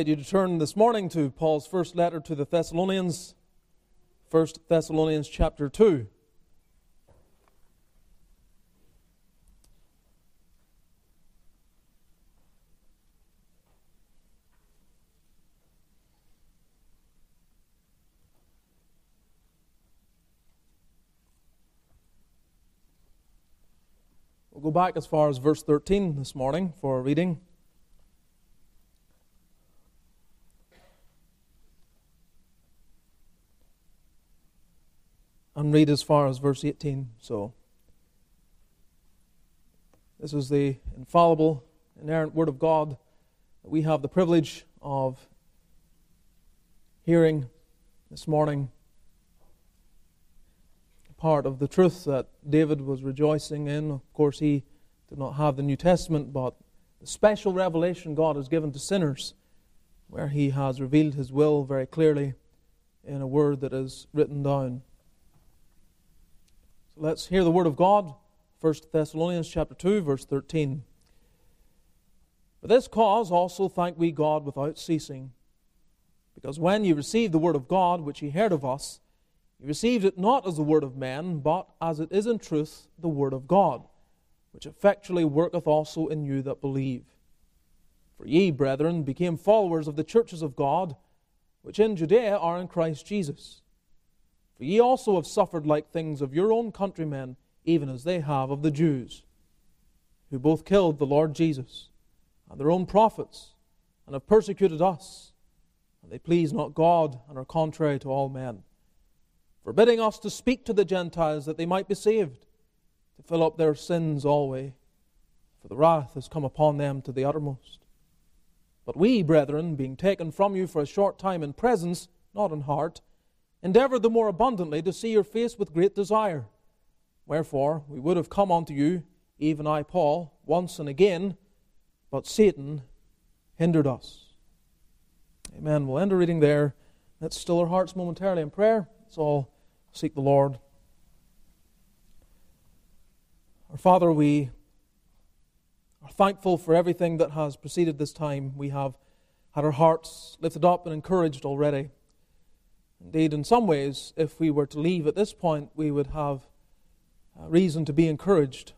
invite you to turn this morning to Paul's first letter to the Thessalonians, 1 Thessalonians chapter 2. We'll go back as far as verse 13 this morning for reading. And read as far as verse 18. So, this is the infallible, inerrant Word of God that we have the privilege of hearing this morning. Part of the truth that David was rejoicing in. Of course, he did not have the New Testament, but the special revelation God has given to sinners, where he has revealed his will very clearly in a word that is written down. Let's hear the word of God. 1 Thessalonians chapter 2 verse 13. For this cause also thank we God without ceasing, because when ye received the word of God which ye heard of us, ye received it not as the word of men, but as it is in truth the word of God, which effectually worketh also in you that believe. For ye, brethren, became followers of the churches of God, which in Judea are in Christ Jesus. For ye also have suffered like things of your own countrymen, even as they have of the Jews, who both killed the Lord Jesus and their own prophets, and have persecuted us. And they please not God, and are contrary to all men, forbidding us to speak to the Gentiles that they might be saved, to fill up their sins always. For the wrath has come upon them to the uttermost. But we, brethren, being taken from you for a short time in presence, not in heart, endeavour the more abundantly to see your face with great desire. Wherefore, we would have come unto you, even I, Paul, once and again, but Satan hindered us. Amen. We'll end our reading there. Let's still our hearts momentarily in prayer. Let's all seek the Lord. Our Father, we are thankful for everything that has preceded this time. We have had our hearts lifted up and encouraged already. Indeed, in some ways, if we were to leave at this point, we would have uh, reason to be encouraged.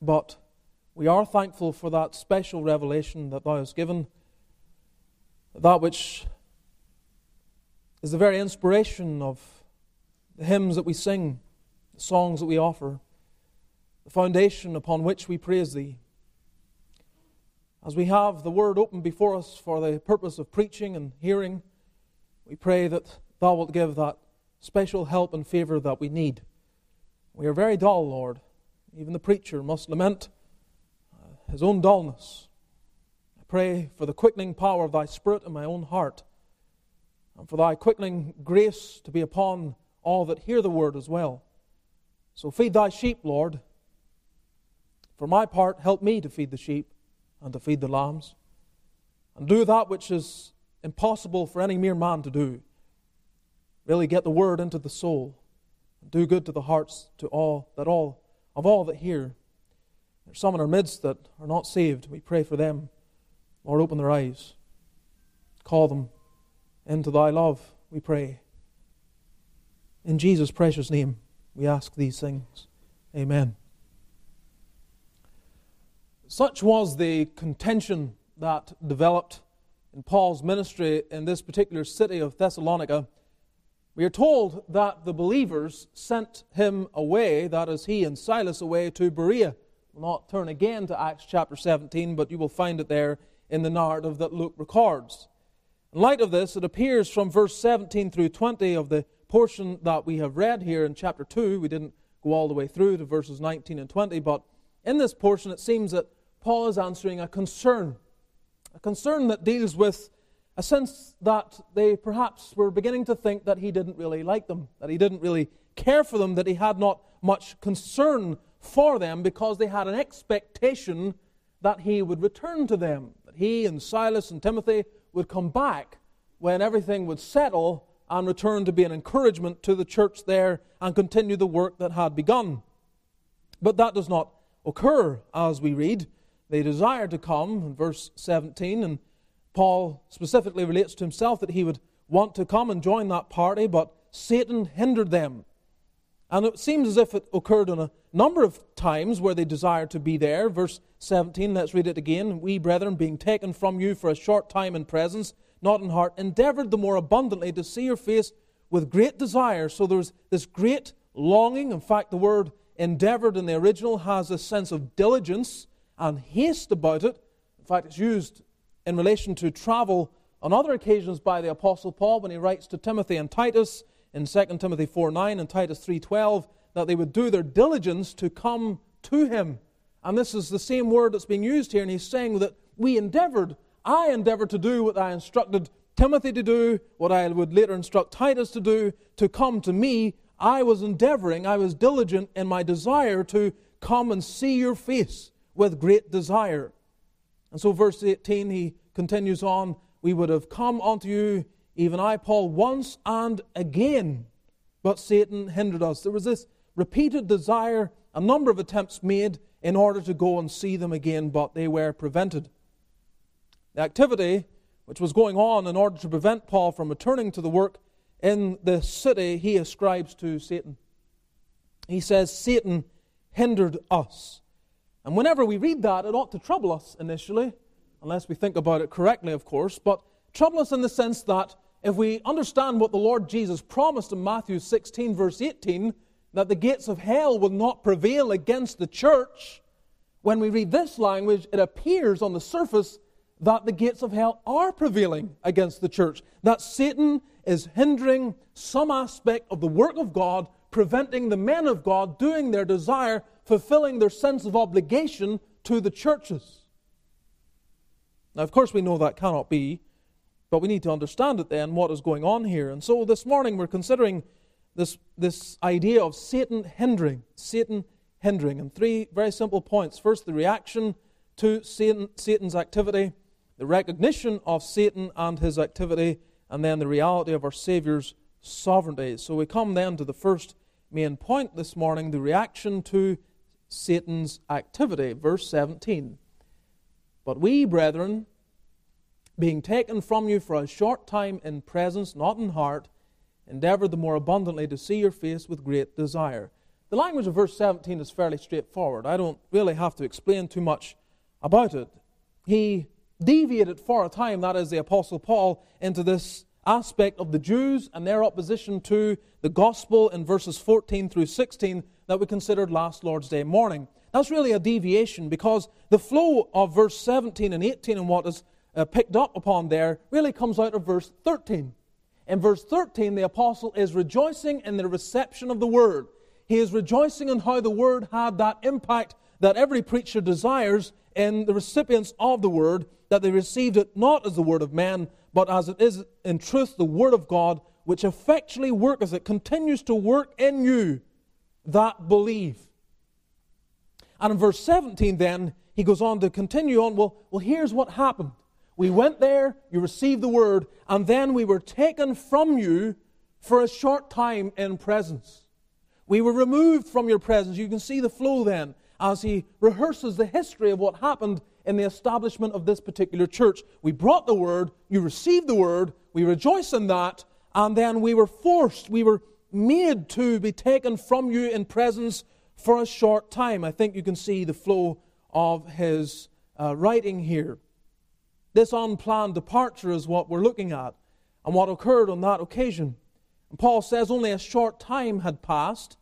But we are thankful for that special revelation that Thou hast given, that which is the very inspiration of the hymns that we sing, the songs that we offer, the foundation upon which we praise Thee. As we have the Word open before us for the purpose of preaching and hearing, we pray that Thou wilt give that special help and favor that we need. We are very dull, Lord. Even the preacher must lament uh, his own dullness. I pray for the quickening power of Thy Spirit in my own heart, and for Thy quickening grace to be upon all that hear the word as well. So feed Thy sheep, Lord. For my part, help me to feed the sheep and to feed the lambs, and do that which is impossible for any mere man to do really get the word into the soul, do good to the hearts to all that all of all that hear. There's some in our midst that are not saved. We pray for them. Lord, open their eyes. Call them into thy love, we pray. In Jesus' precious name, we ask these things. Amen. Such was the contention that developed in Paul's ministry in this particular city of Thessalonica we are told that the believers sent him away, that is, he and Silas away to Berea. We'll not turn again to Acts chapter 17, but you will find it there in the narrative that Luke records. In light of this, it appears from verse 17 through 20 of the portion that we have read here in chapter 2. We didn't go all the way through to verses 19 and 20, but in this portion it seems that Paul is answering a concern, a concern that deals with a sense that they perhaps were beginning to think that he didn't really like them, that he didn't really care for them, that he had not much concern for them because they had an expectation that he would return to them, that he and Silas and Timothy would come back when everything would settle and return to be an encouragement to the church there and continue the work that had begun. But that does not occur as we read. They desire to come in verse 17, and Paul specifically relates to himself that he would want to come and join that party, but Satan hindered them. And it seems as if it occurred on a number of times where they desired to be there. Verse 17, let's read it again. We, brethren, being taken from you for a short time in presence, not in heart, endeavored the more abundantly to see your face with great desire. So there's this great longing. In fact, the word endeavored in the original has a sense of diligence and haste about it. In fact, it's used in relation to travel on other occasions by the Apostle Paul when he writes to Timothy and Titus in 2 Timothy 4 9 and Titus 3.12 that they would do their diligence to come to him. And this is the same word that's being used here, and he's saying that we endeavored, I endeavored to do what I instructed Timothy to do, what I would later instruct Titus to do, to come to me. I was endeavoring, I was diligent in my desire to come and see your face with great desire. And so, verse 18, he continues on, We would have come unto you even I, Paul, once and again, but Satan hindered us. There was this repeated desire, a number of attempts made in order to go and see them again, but they were prevented. The activity which was going on in order to prevent Paul from returning to the work in the city, he ascribes to Satan. He says, Satan hindered us. And whenever we read that, it ought to trouble us initially, unless we think about it correctly, of course, but trouble us in the sense that if we understand what the Lord Jesus promised in Matthew 16, verse 18, that the gates of hell will not prevail against the church, when we read this language, it appears on the surface that the gates of hell are prevailing against the church, that Satan is hindering some aspect of the work of God, preventing the men of God doing their desire, fulfilling their sense of obligation to the churches. Now, of course, we know that cannot be but we need to understand it then, what is going on here. And so this morning we're considering this, this idea of Satan hindering. Satan hindering. And three very simple points. First, the reaction to Satan, Satan's activity, the recognition of Satan and his activity, and then the reality of our Savior's sovereignty. So we come then to the first main point this morning the reaction to Satan's activity. Verse 17. But we, brethren, being taken from you for a short time in presence, not in heart, endeavor the more abundantly to see your face with great desire. The language of verse 17 is fairly straightforward. I don't really have to explain too much about it. He deviated for a time, that is, the Apostle Paul, into this aspect of the Jews and their opposition to the gospel in verses 14 through 16 that we considered last Lord's Day morning. That's really a deviation because the flow of verse 17 and 18 and what is uh, picked up upon there really comes out of verse 13. In verse 13, the apostle is rejoicing in the reception of the word. He is rejoicing in how the word had that impact that every preacher desires in the recipients of the word, that they received it not as the word of man, but as it is in truth the word of God, which effectually works, it continues to work in you that believe. And in verse 17, then, he goes on to continue on. Well, well here's what happened. We went there, you received the word, and then we were taken from you for a short time in presence. We were removed from your presence. You can see the flow then as he rehearses the history of what happened in the establishment of this particular church. We brought the word, you received the word, we rejoice in that, and then we were forced, we were made to be taken from you in presence for a short time. I think you can see the flow of his uh, writing here. This unplanned departure is what we're looking at and what occurred on that occasion. And Paul says only a short time had passed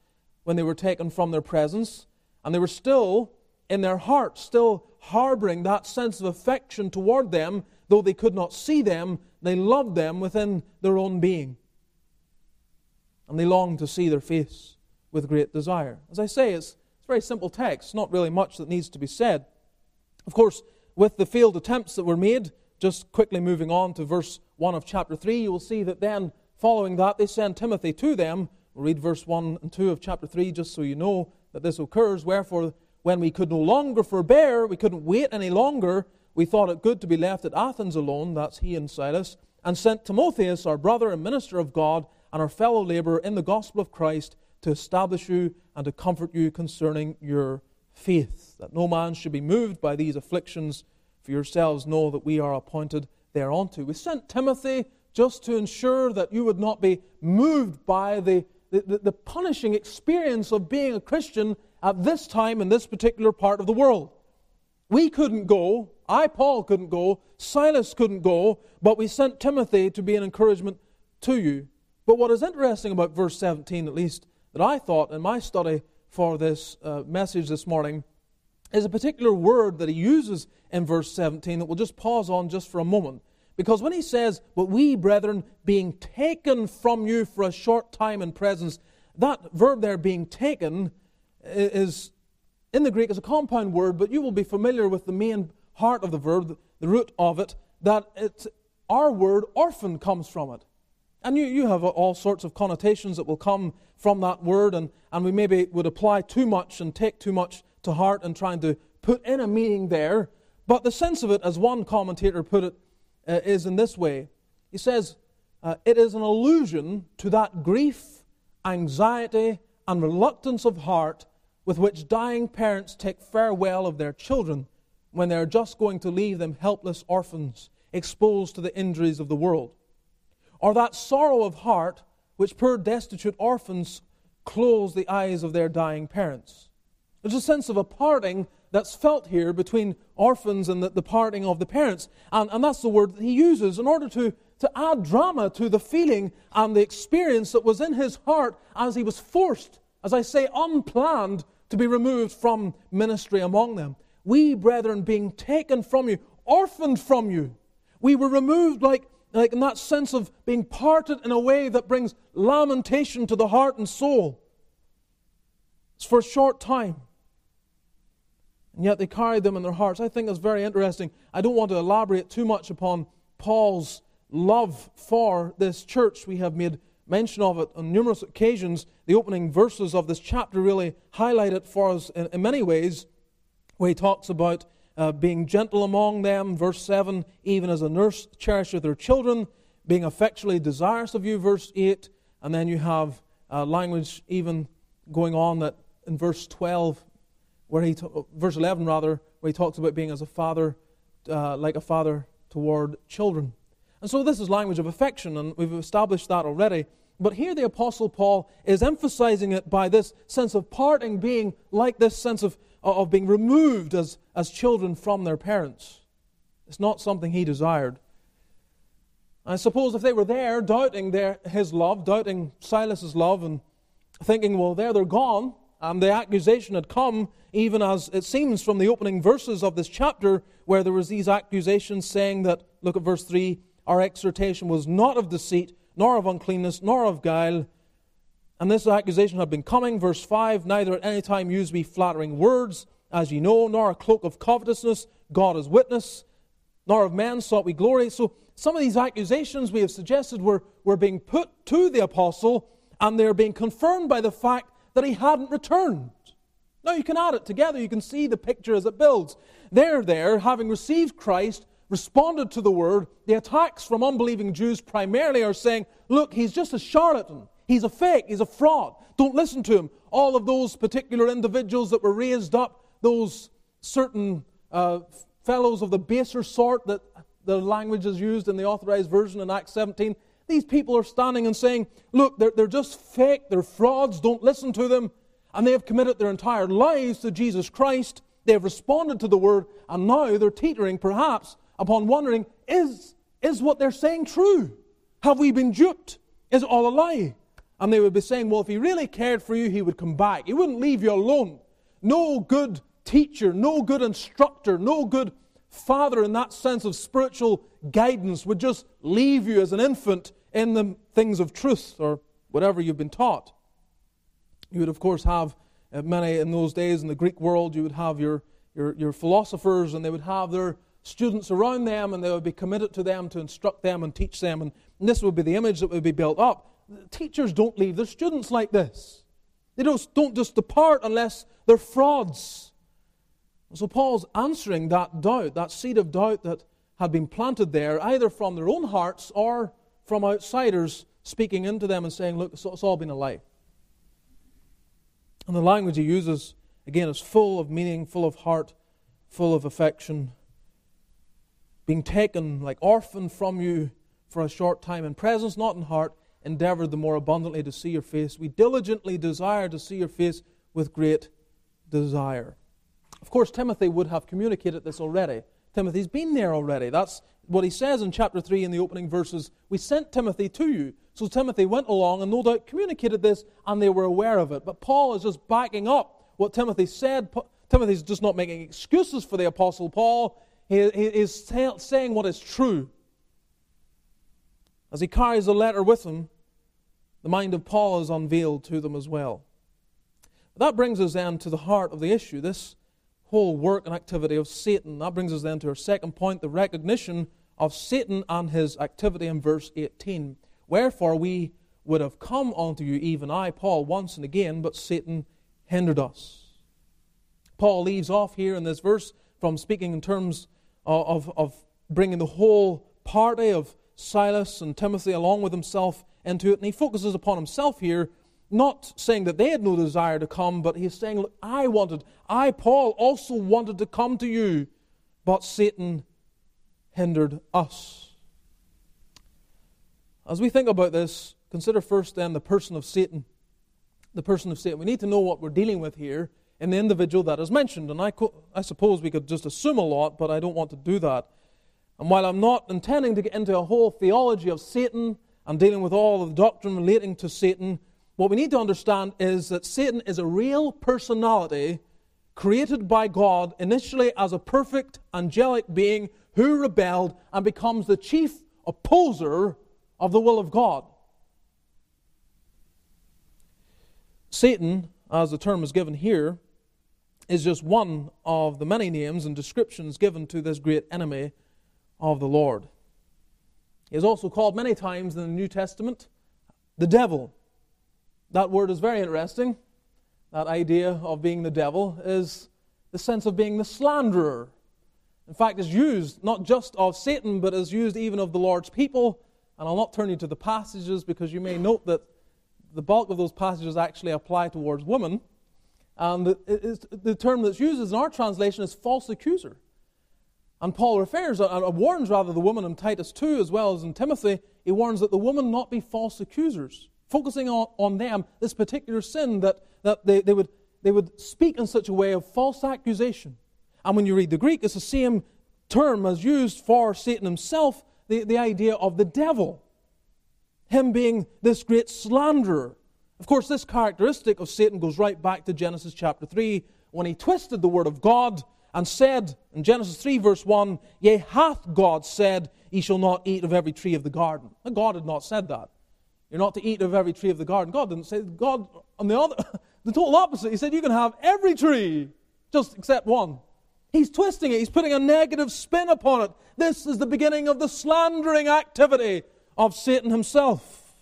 when they were taken from their presence, and they were still in their hearts, still harboring that sense of affection toward them, though they could not see them, they loved them within their own being. And they longed to see their face with great desire. As I say, it's, it's a very simple text, not really much that needs to be said. Of course, with the failed attempts that were made, just quickly moving on to verse 1 of chapter 3, you will see that then, following that, they send Timothy to them. We'll read verse 1 and 2 of chapter 3 just so you know that this occurs. Wherefore, when we could no longer forbear, we couldn't wait any longer, we thought it good to be left at Athens alone, that's he and Silas, and sent Timotheus, our brother and minister of God, and our fellow laborer in the gospel of Christ, to establish you and to comfort you concerning your faith, that no man should be moved by these afflictions. For yourselves know that we are appointed thereunto. We sent Timothy just to ensure that you would not be moved by the, the, the, punishing experience of being a Christian at this time in this particular part of the world. We couldn't go, I, Paul, couldn't go, Silas couldn't go, but we sent Timothy to be an encouragement to you. But what is interesting about verse 17, at least, that I thought in my study for this uh, message this morning, is a particular word that he uses in verse 17 that we'll just pause on just for a moment. Because when he says, But we, brethren, being taken from you for a short time in presence, that verb there, being taken, is in the Greek is a compound word, but you will be familiar with the main heart of the verb, the root of it, that it's, our word orphan comes from it. And you, you have all sorts of connotations that will come from that word, and, and we maybe would apply too much and take too much to heart and trying to put in a meaning there. But the sense of it, as one commentator put it, uh, is in this way. He says, uh, It is an allusion to that grief, anxiety, and reluctance of heart with which dying parents take farewell of their children when they are just going to leave them helpless orphans, exposed to the injuries of the world. Or that sorrow of heart which poor destitute orphans close the eyes of their dying parents. There's a sense of a parting that's felt here between orphans and the, the parting of the parents. And, and that's the word that he uses in order to, to add drama to the feeling and the experience that was in his heart as he was forced, as I say, unplanned, to be removed from ministry among them. We, brethren, being taken from you, orphaned from you, we were removed like, like in that sense of being parted in a way that brings lamentation to the heart and soul. It's for a short time. And yet they carried them in their hearts. I think that's very interesting. I don't want to elaborate too much upon Paul's love for this church. We have made mention of it on numerous occasions. The opening verses of this chapter really highlight it for us in, in many ways, where he talks about uh, being gentle among them, verse 7, even as a nurse cherisheth her children, being affectionately desirous of you, verse 8, and then you have uh, language even going on that in verse 12 where he, verse 11 rather, where he talks about being as a father, uh, like a father toward children. And so this is language of affection, and we've established that already. But here the Apostle Paul is emphasizing it by this sense of parting being like this sense of, of being removed as, as children from their parents. It's not something he desired. I suppose if they were there doubting their, his love, doubting Silas's love, and thinking, well, there they're gone, and the accusation had come, even as it seems from the opening verses of this chapter, where there was these accusations saying that, look at verse 3, our exhortation was not of deceit, nor of uncleanness, nor of guile. And this accusation had been coming. Verse 5 Neither at any time used we flattering words, as ye know, nor a cloak of covetousness, God is witness, nor of men sought we glory. So some of these accusations we have suggested were, were being put to the apostle, and they're being confirmed by the fact that he hadn't returned. Now you can add it together. You can see the picture as it builds. They're there, having received Christ, responded to the word. The attacks from unbelieving Jews primarily are saying, look, he's just a charlatan. He's a fake. He's a fraud. Don't listen to him. All of those particular individuals that were raised up, those certain uh, fellows of the baser sort that the language is used in the authorized version in Acts 17, these people are standing and saying, Look, they're, they're just fake, they're frauds, don't listen to them. And they have committed their entire lives to Jesus Christ. They have responded to the word, and now they're teetering perhaps upon wondering, Is, is what they're saying true? Have we been duped? Is it all a lie? And they would be saying, Well, if he really cared for you, he would come back. He wouldn't leave you alone. No good teacher, no good instructor, no good father in that sense of spiritual guidance would just leave you as an infant in the things of truth or whatever you've been taught. You would, of course, have uh, many in those days in the Greek world, you would have your, your, your philosophers and they would have their students around them and they would be committed to them to instruct them and teach them. And, this would be the image that would be built up. Teachers don't leave their students like this. They don't, don't just depart unless they're frauds. So Paul's answering that doubt, that seed of doubt that had been planted there, either from their own hearts or from outsiders speaking into them and saying, Look, it's all been a lie. And the language he uses, again, is full of meaning, full of heart, full of affection. Being taken like orphan from you for a short time in presence, not in heart, endeavored the more abundantly to see your face. We diligently desire to see your face with great desire. Of course, Timothy would have communicated this already. Timothy's been there already. That's what he says in chapter 3 in the opening verses. We sent Timothy to you. So Timothy went along and no doubt communicated this, and they were aware of it. But Paul is just backing up what Timothy said. Timothy's just not making excuses for the Apostle Paul. He, is saying what is true. As he carries the letter with him, the mind of Paul is unveiled to them as well. That brings us then to the heart of the issue this whole work and activity of Satan. That brings us then to our second point the recognition of Satan and his activity in verse 18. Wherefore we would have come unto you, even I, Paul, once and again, but Satan hindered us. Paul leaves off here in this verse from speaking in terms of, of, of bringing the whole party of Silas and Timothy along with himself into it, and he focuses upon himself here not saying that they had no desire to come, but he's saying, Look, I wanted, I, Paul, also wanted to come to you, but Satan hindered us. As we think about this, consider first then the person of Satan. The person of Satan. We need to know what we're dealing with here in the individual that is mentioned. And I, co- I suppose we could just assume a lot, but I don't want to do that. And while I'm not intending to get into a whole theology of Satan and dealing with all of the doctrine relating to Satan, what we need to understand is that Satan is a real personality created by God initially as a perfect angelic being who rebelled and becomes the chief opposer of the will of God. Satan, as the term is given here, is just one of the many names and descriptions given to this great enemy of the Lord. He is also called many times in the New Testament the devil. That word is very interesting. That idea of being the devil is the sense of being the slanderer. In fact, is used not just of Satan, but is used even of the Lord's people. And I'll not turn you to the passages because you may note that the bulk of those passages actually apply towards women. And the term that's used in our translation is false accuser. And Paul refers, uh, warns rather the woman in Titus 2 as well as in Timothy, he warns that the woman not be false accusers focusing on, on them, this particular sin, that, that they, they, would, they would speak in such a way of false accusation. And when you read the Greek, it's the same term as used for Satan himself, the, the idea of the devil. Him being this great slanderer. Of course, this characteristic of Satan goes right back to Genesis chapter 3 when he twisted the word of God and said in Genesis 3, verse 1, Yea, hath God said, Ye shall not eat of every tree of the garden. God had not said that. You're not to eat of every tree of the garden. God didn't say, God, on the other, the total opposite. He said, you can have every tree, just except one. He's twisting it, he's putting a negative spin upon it. This is the beginning of the slandering activity of Satan himself.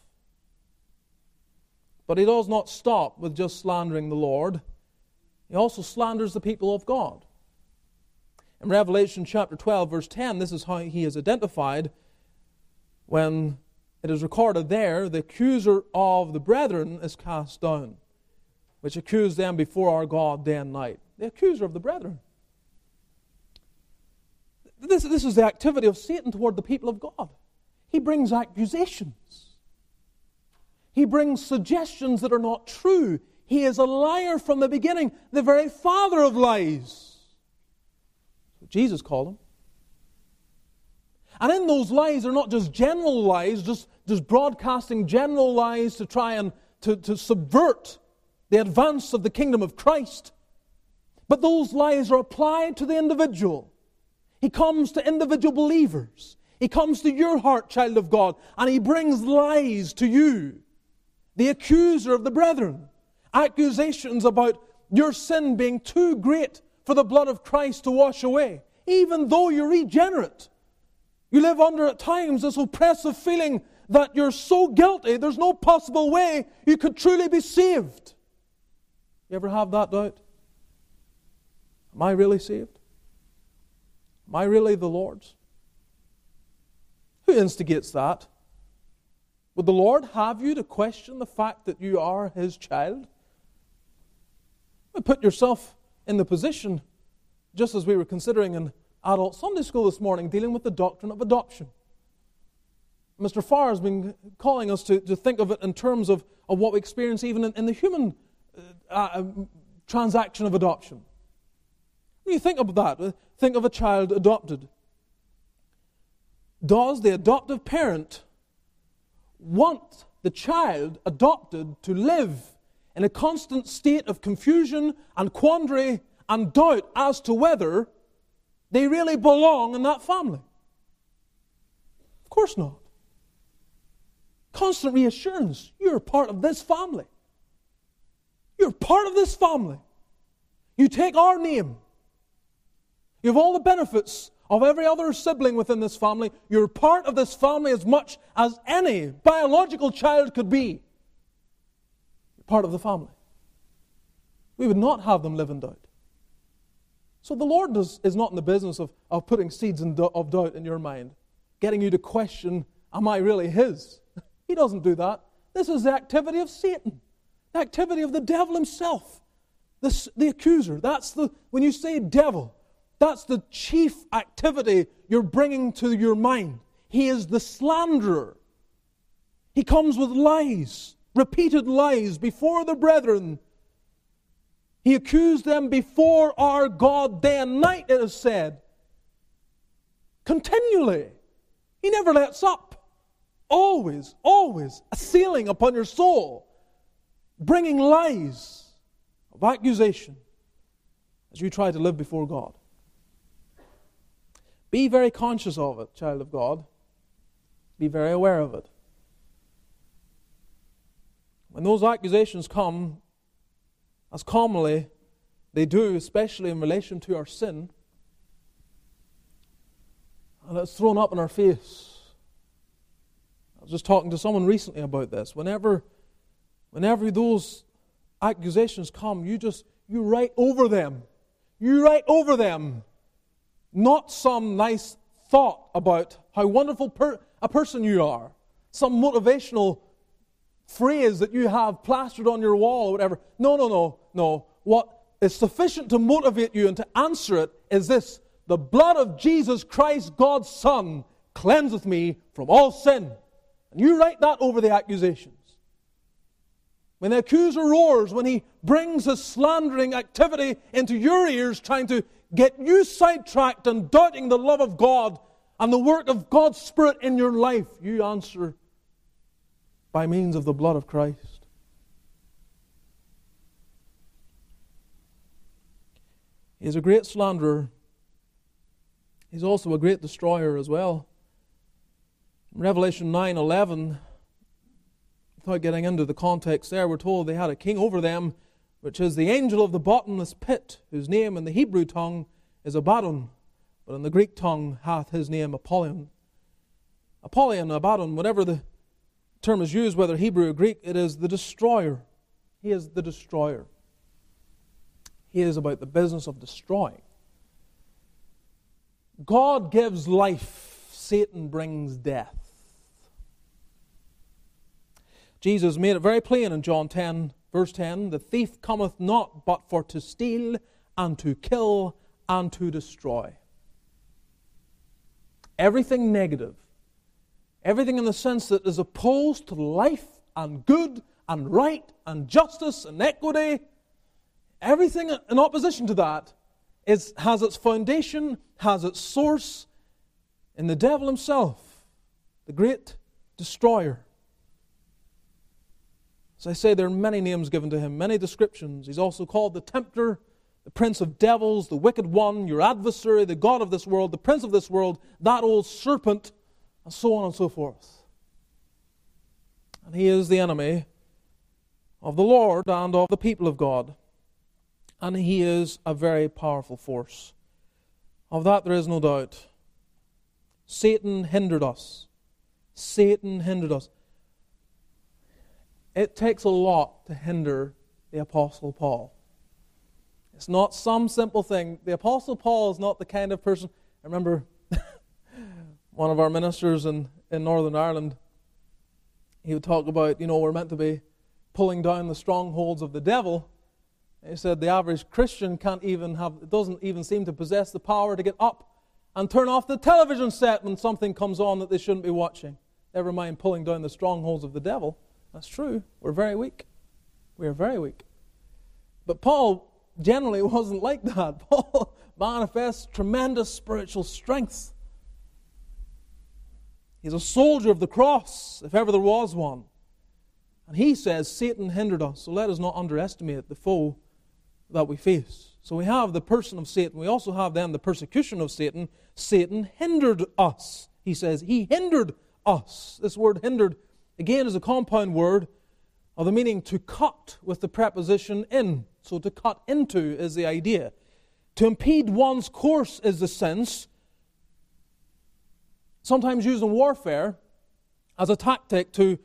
But he does not stop with just slandering the Lord, he also slanders the people of God. In Revelation chapter 12, verse 10, this is how he is identified when it is recorded there, the accuser of the brethren is cast down, which accused them before our God day and night. The accuser of the brethren. This, this is the activity of Satan toward the people of God. He brings accusations. He brings suggestions that are not true. He is a liar from the beginning, the very father of lies. Jesus called him. And in those lies they're not just general lies, just, just broadcasting general lies to try and to, to subvert the advance of the kingdom of Christ. But those lies are applied to the individual. He comes to individual believers. He comes to your heart, child of God, and he brings lies to you. The accuser of the brethren. Accusations about your sin being too great for the blood of Christ to wash away, even though you're regenerate. You live under at times this oppressive feeling that you're so guilty, there's no possible way you could truly be saved. You ever have that doubt? Am I really saved? Am I really the Lord's? Who instigates that? Would the Lord have you to question the fact that you are His child? Put yourself in the position, just as we were considering in adult Sunday school this morning, dealing with the doctrine of adoption. Mr. Farr has been calling us to, to think of it in terms of, of what we experience even in, in the human uh, uh, transaction of adoption. When you think of that, uh, think of a child adopted. Does the adoptive parent want the child adopted to live in a constant state of confusion and quandary and doubt as to whether they really belong in that family? Of course not. Constant reassurance you're part of this family. You're part of this family. You take our name. You have all the benefits of every other sibling within this family. You're part of this family as much as any biological child could be. You're part of the family. We would not have them live in doubt. So the Lord does, is not in the business of, of putting seeds do, of doubt in your mind, getting you to question, Am I really His? He doesn't do that. This is the activity of Satan, the activity of the devil himself, the, the accuser. That's the, when you say devil, that's the chief activity you're bringing to your mind. He is the slanderer. He comes with lies, repeated lies before the brethren. He accused them before our God day and night, it is said. Continually. He never lets up always, always a assailing upon your soul, bringing lies of accusation as you try to live before God. Be very conscious of it, child of God. Be very aware of it. When those accusations come, as commonly they do, especially in relation to our sin, and it's thrown up in our face I was just talking to someone recently about this. Whenever, whenever those accusations come, you just you write over them. You write over them. Not some nice thought about how wonderful per- a person you are, some motivational phrase that you have plastered on your wall or whatever. No, no, no, no. What is sufficient to motivate you and to answer it is this The blood of Jesus Christ, God's Son, cleanseth me from all sin. And you write that over the accusations. When the accuser roars, when he brings his slandering activity into your ears, trying to get you sidetracked and doubting the love of God and the work of God's Spirit in your life, you answer by means of the blood of Christ. He is a great slanderer. He's also a great destroyer as well. Revelation 9 11, without getting into the context there, we're told they had a king over them, which is the angel of the bottomless pit, whose name in the Hebrew tongue is Abaddon, but in the Greek tongue hath his name Apollyon. Apollyon, Abaddon, whatever the term is used, whether Hebrew or Greek, it is the destroyer. He is the destroyer. He is about the business of destroying. God gives life, Satan brings death. Jesus made it very plain in John 10, verse 10 the thief cometh not but for to steal and to kill and to destroy. Everything negative, everything in the sense that is opposed to life and good and right and justice and equity, everything in opposition to that is, has its foundation, has its source in the devil himself, the great destroyer. As I say, there are many names given to him, many descriptions. He's also called the tempter, the prince of devils, the wicked one, your adversary, the God of this world, the prince of this world, that old serpent, and so on and so forth. And he is the enemy of the Lord and of the people of God. And he is a very powerful force. Of that there is no doubt. Satan hindered us. Satan hindered us. It takes a lot to hinder the Apostle Paul. It's not some simple thing. The Apostle Paul is not the kind of person. I remember one of our ministers in, in Northern Ireland, he would talk about, you know, we're meant to be pulling down the strongholds of the devil. He said the average Christian can't even have, doesn't even seem to possess the power to get up and turn off the television set when something comes on that they shouldn't be watching. Never mind pulling down the strongholds of the devil. That's true. We're very weak. We are very weak. But Paul generally wasn't like that. Paul manifests tremendous spiritual strength. He's a soldier of the cross, if ever there was one. And he says Satan hindered us, so let us not underestimate the foe that we face. So we have the person of Satan. We also have then the persecution of Satan. Satan hindered us. He says he hindered us. This word hindered, again, is a compound word of the meaning to cut with the preposition in. So to cut into is the idea. To impede one's course is the sense, sometimes used in warfare as a tactic to,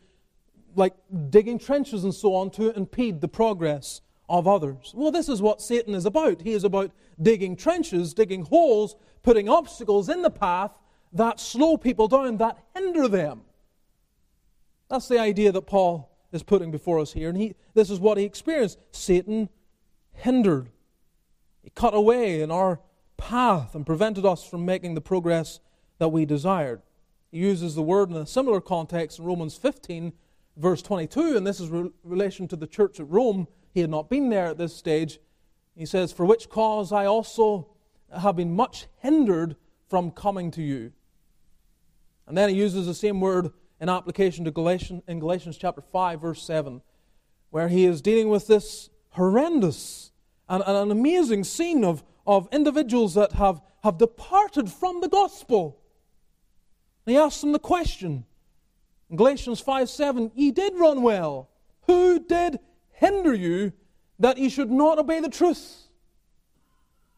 like digging trenches and so on, to impede the progress of others. Well, this is what Satan is about. He is about digging trenches, digging holes, putting obstacles in the path that slow people down, that hinder them. That's the idea that Paul is putting before us here. And he, this is what he experienced. Satan hindered, he cut away in our path and prevented us from making the progress that we desired. He uses the word in a similar context in Romans 15, verse 22, and this is in relation to the church at Rome. He had not been there at this stage. He says, For which cause I also have been much hindered from coming to you. And then he uses the same word in application to Galatians, in Galatians chapter 5, verse 7, where he is dealing with this horrendous and, and an amazing scene of, of individuals that have, have departed from the gospel. And he asks them the question in Galatians 5 7, Ye did run well. Who did hinder you that ye should not obey the truth?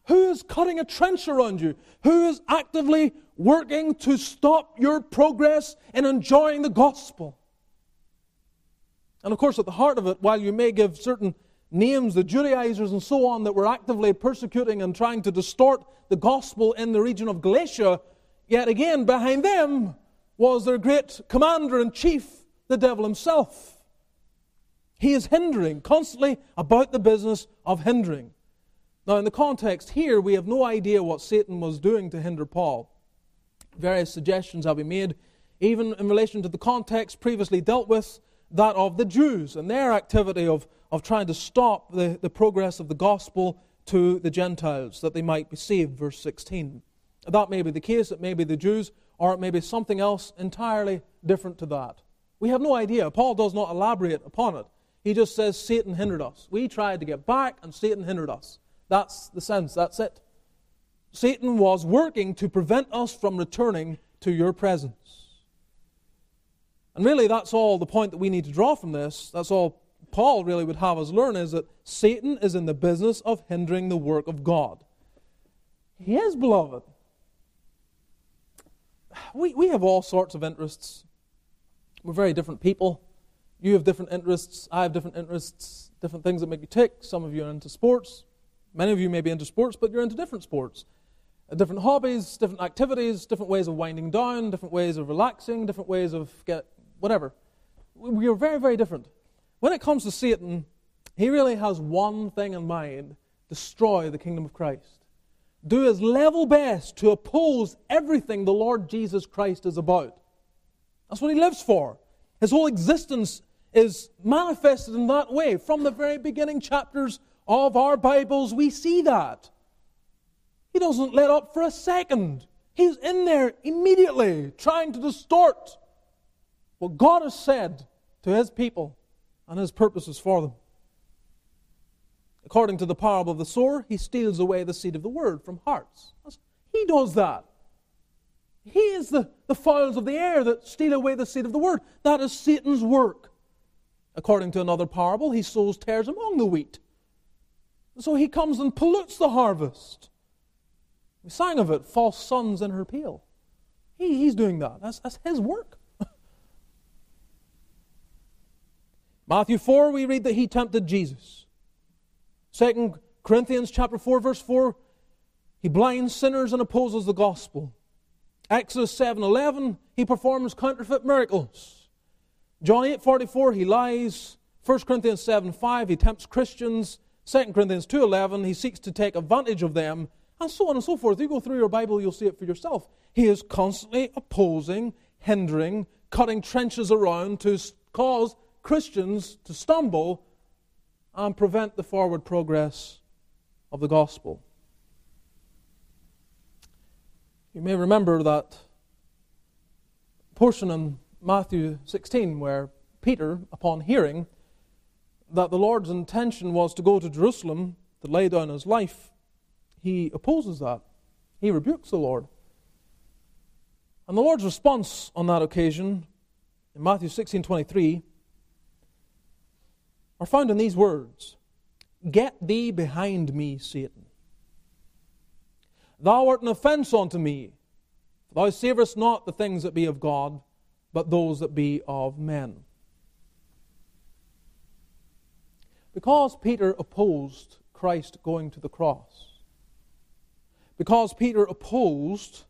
Who is cutting a trench around you? Who is actively working to stop your progress in enjoying the gospel? And of course, at the heart of it, while you may give certain names, the Judaizers and so on, that were actively persecuting and trying to distort the gospel in the region of Galatia, yet again, behind them was their great commander in chief, the devil himself. He is hindering, constantly about the business of hindering. Now, in the context here, we have no idea what Satan was doing to hinder Paul. Various suggestions have been made, even in relation to the context previously dealt with, that of the Jews and their activity of, of trying to stop the, the progress of the gospel to the Gentiles, that they might be saved, verse 16. That may be the case, it may be the Jews, or it may be something else entirely different to that. We have no idea. Paul does not elaborate upon it. He just says Satan hindered us. We tried to get back, and Satan hindered us. That's the sense, that's it. Satan was working to prevent us from returning to your presence. And really, that's all the point that we need to draw from this. That's all Paul really would have us learn is that Satan is in the business of hindering the work of God. He is, beloved. We, we have all sorts of interests. We're very different people. You have different interests. I have different interests, different things that make you tick. Some of you are into sports. Many of you may be into sports, but you're into different sports. Uh, different hobbies, different activities, different ways of winding down, different ways of relaxing, different ways of get whatever. We are very, very different. When it comes to Satan, he really has one thing in mind destroy the kingdom of Christ. Do his level best to oppose everything the Lord Jesus Christ is about. That's what he lives for. His whole existence is manifested in that way. From the very beginning chapters of our Bibles, we see that. He doesn't let up for a second. He's in there immediately trying to distort what God has said to his people and his purposes for them. According to the parable of the sower, he steals away the seed of the word from hearts. He does that. He is the, the fowls of the air that steal away the seed of the word. That is Satan's work. According to another parable, he sows tares among the wheat. So he comes and pollutes the harvest. We sang of it, false sons in her peel. He, he's doing that. That's, that's his work. Matthew 4, we read that he tempted Jesus. Second Corinthians chapter 4, verse 4, he blinds sinners and opposes the gospel. Exodus 7:11, he performs counterfeit miracles. John 8:44, he lies. 1 Corinthians 7:5, he tempts Christians. 2 Corinthians 2:11, he seeks to take advantage of them, and so on and so forth. You go through your Bible, you'll see it for yourself. He is constantly opposing, hindering, cutting trenches around to cause Christians to stumble and prevent the forward progress of the gospel. You may remember that portion in Matthew 16 where Peter, upon hearing that the Lord's intention was to go to Jerusalem to lay down his life, he opposes that. He rebukes the Lord. And the Lord's response on that occasion in Matthew 16:23 are found in these words: Get thee behind me, Satan. Thou art an offense unto me. For thou savorest not the things that be of God, but those that be of men. Because Peter opposed Christ going to the cross, because Peter opposed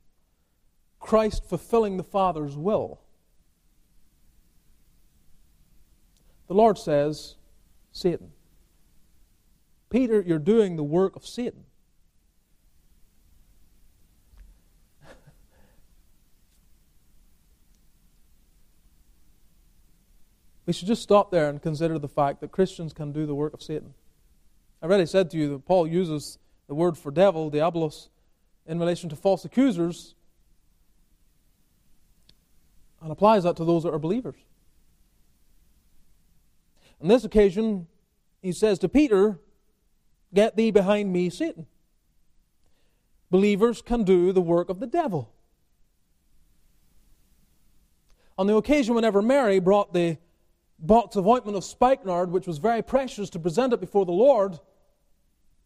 Christ fulfilling the Father's will, the Lord says, Satan. Peter, you're doing the work of Satan. We should just stop there and consider the fact that Christians can do the work of Satan. I already said to you that Paul uses the word for devil, diabolos, in relation to false accusers and applies that to those that are believers. On this occasion, he says to Peter, Get thee behind me, Satan. Believers can do the work of the devil. On the occasion whenever Mary brought the box of ointment of spikenard, which was very precious, to present it before the Lord,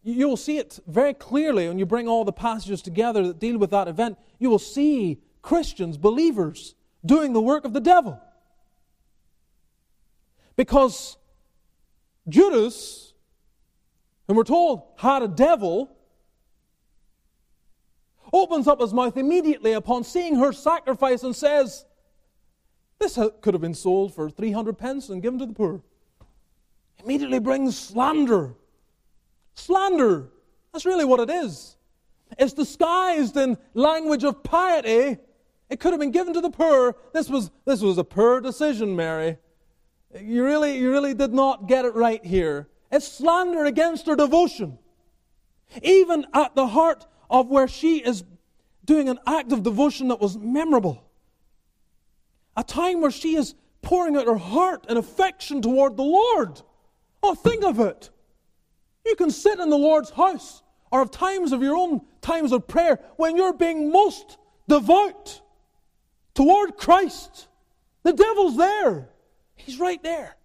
you will see it very clearly when you bring all the passages together that deal with that event. You will see Christians, believers, doing the work of the devil. Because Judas, whom we're told had a devil, opens up his mouth immediately upon seeing her sacrifice and says, This could have been sold for 300 pence and given to the poor. Immediately brings slander. Slander. That's really what it is. It's disguised in language of piety. It could have been given to the poor. This was, this was a poor decision, Mary. You really, you really did not get it right here. It's slander against her devotion. Even at the heart of where she is doing an act of devotion that was memorable. A time where she is pouring out her heart and affection toward the Lord. Oh, think of it. You can sit in the Lord's house or have times of your own times of prayer when you're being most devout toward Christ. The devil's there. He's right there.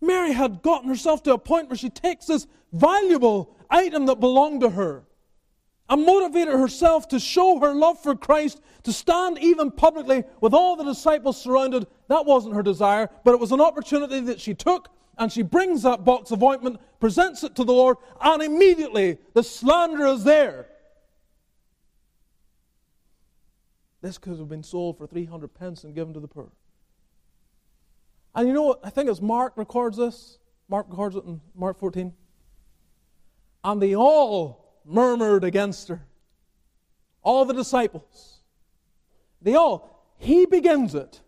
Mary had gotten herself to a point where she takes this valuable item that belonged to her and motivated herself to show her love for Christ, to stand even publicly with all the disciples surrounded. That wasn't her desire, but it was an opportunity that she took, and she brings that box of ointment, presents it to the Lord, and immediately the slander is there. This could have been sold for 300 pence and given to the poor. And you know what? I think it's Mark records this. Mark records it in Mark 14. And they all murmured against her. All the disciples. They all, he begins it.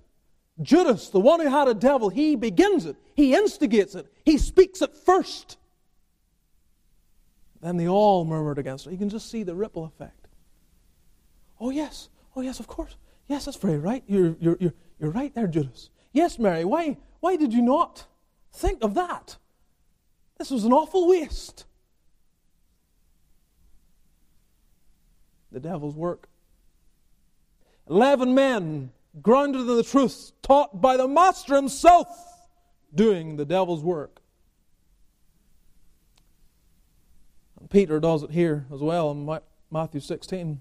Judas, the one who had a devil, he begins it. He instigates it. He speaks it first. Then they all murmured against her. You can just see the ripple effect. Oh, yes. Oh, yes, of course. Yes, that's very right. You're, you're, you're, you're right there, Judas. Yes, Mary, why, why did you not think of that? This was an awful waste. The devil's work. Eleven men, grounded in the truth, taught by the Master himself, doing the devil's work. And Peter does it here as well in Matthew 16.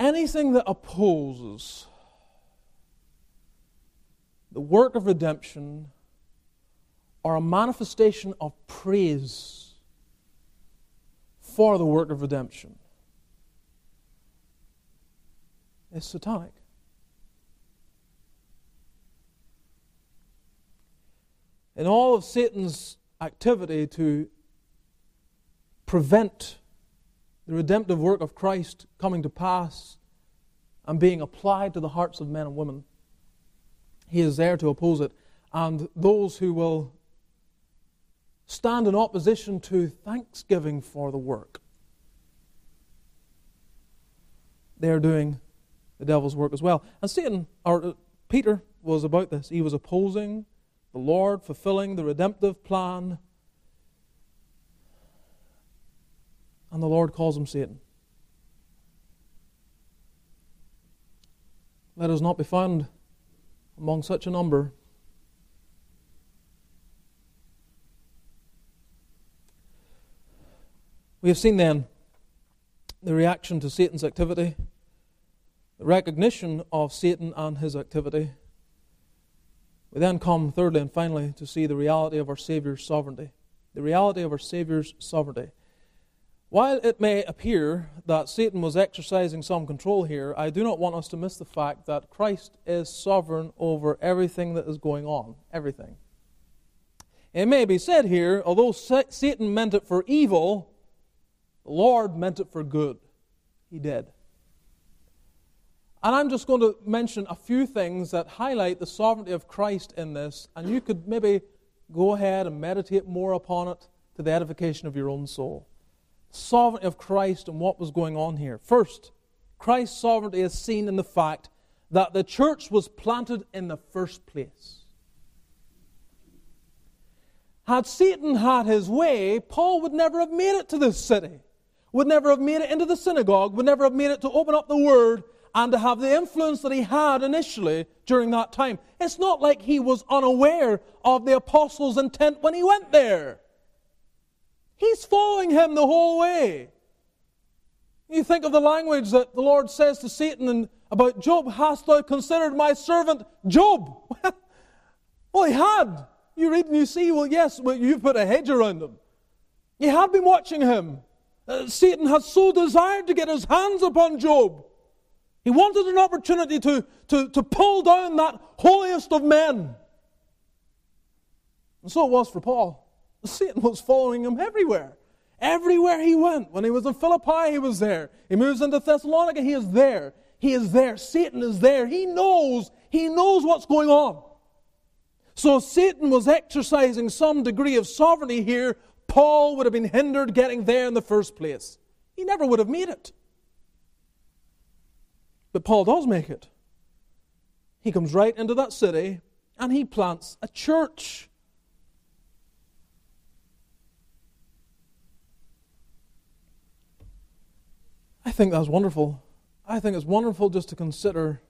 anything that opposes the work of redemption or a manifestation of praise for the work of redemption. It's satanic. And all of Satan's activity to prevent the redemptive work of Christ coming to pass and being applied to the hearts of men and women. He is there to oppose it. And those who will stand in opposition to thanksgiving for the work, they are doing the devil's work as well. And Satan, or uh, Peter, was about this. He was opposing the Lord, fulfilling the redemptive plan. And the Lord calls him Satan. Let us not be found among such a number. We have seen then the reaction to Satan's activity, the recognition of Satan and his activity. We then come, thirdly and finally, to see the reality of our Saviour's sovereignty. The reality of our Saviour's sovereignty. While it may appear that Satan was exercising some control here, I do not want us to miss the fact that Christ is sovereign over everything that is going on. Everything. It may be said here, although Satan meant it for evil, Lord meant it for good. He did. And I'm just going to mention a few things that highlight the sovereignty of Christ in this, and you could maybe go ahead and meditate more upon it to the edification of your own soul sovereignty of Christ and what was going on here. First, Christ's sovereignty is seen in the fact that the church was planted in the first place. Had Satan had his way, Paul would never have made it to this city, would never have made it into the synagogue, would never have made it to open up the word and to have the influence that he had initially during that time. It's not like he was unaware of the apostles' intent when he went there. He's following him the whole way. You think of the language that the Lord says to Satan about Job, Hast thou considered my servant Job? well, he had. You read and you see, well, yes, well, you've put a hedge around him. You had been watching him. Uh, Satan has so desired to get his hands upon Job. He wanted an opportunity to, to, to pull down that holiest of men. And so it was for Paul. Satan was following him everywhere. Everywhere he went. When he was in Philippi, he was there. He moves into Thessalonica, he is there. He is there. Satan is there. He knows. He knows what's going on. So Satan was exercising some degree of sovereignty here. Paul would have been hindered getting there in the first place. He never would have made it. But Paul does make it. He comes right into that city and he plants a church. I think that's wonderful. I think it's wonderful just to consider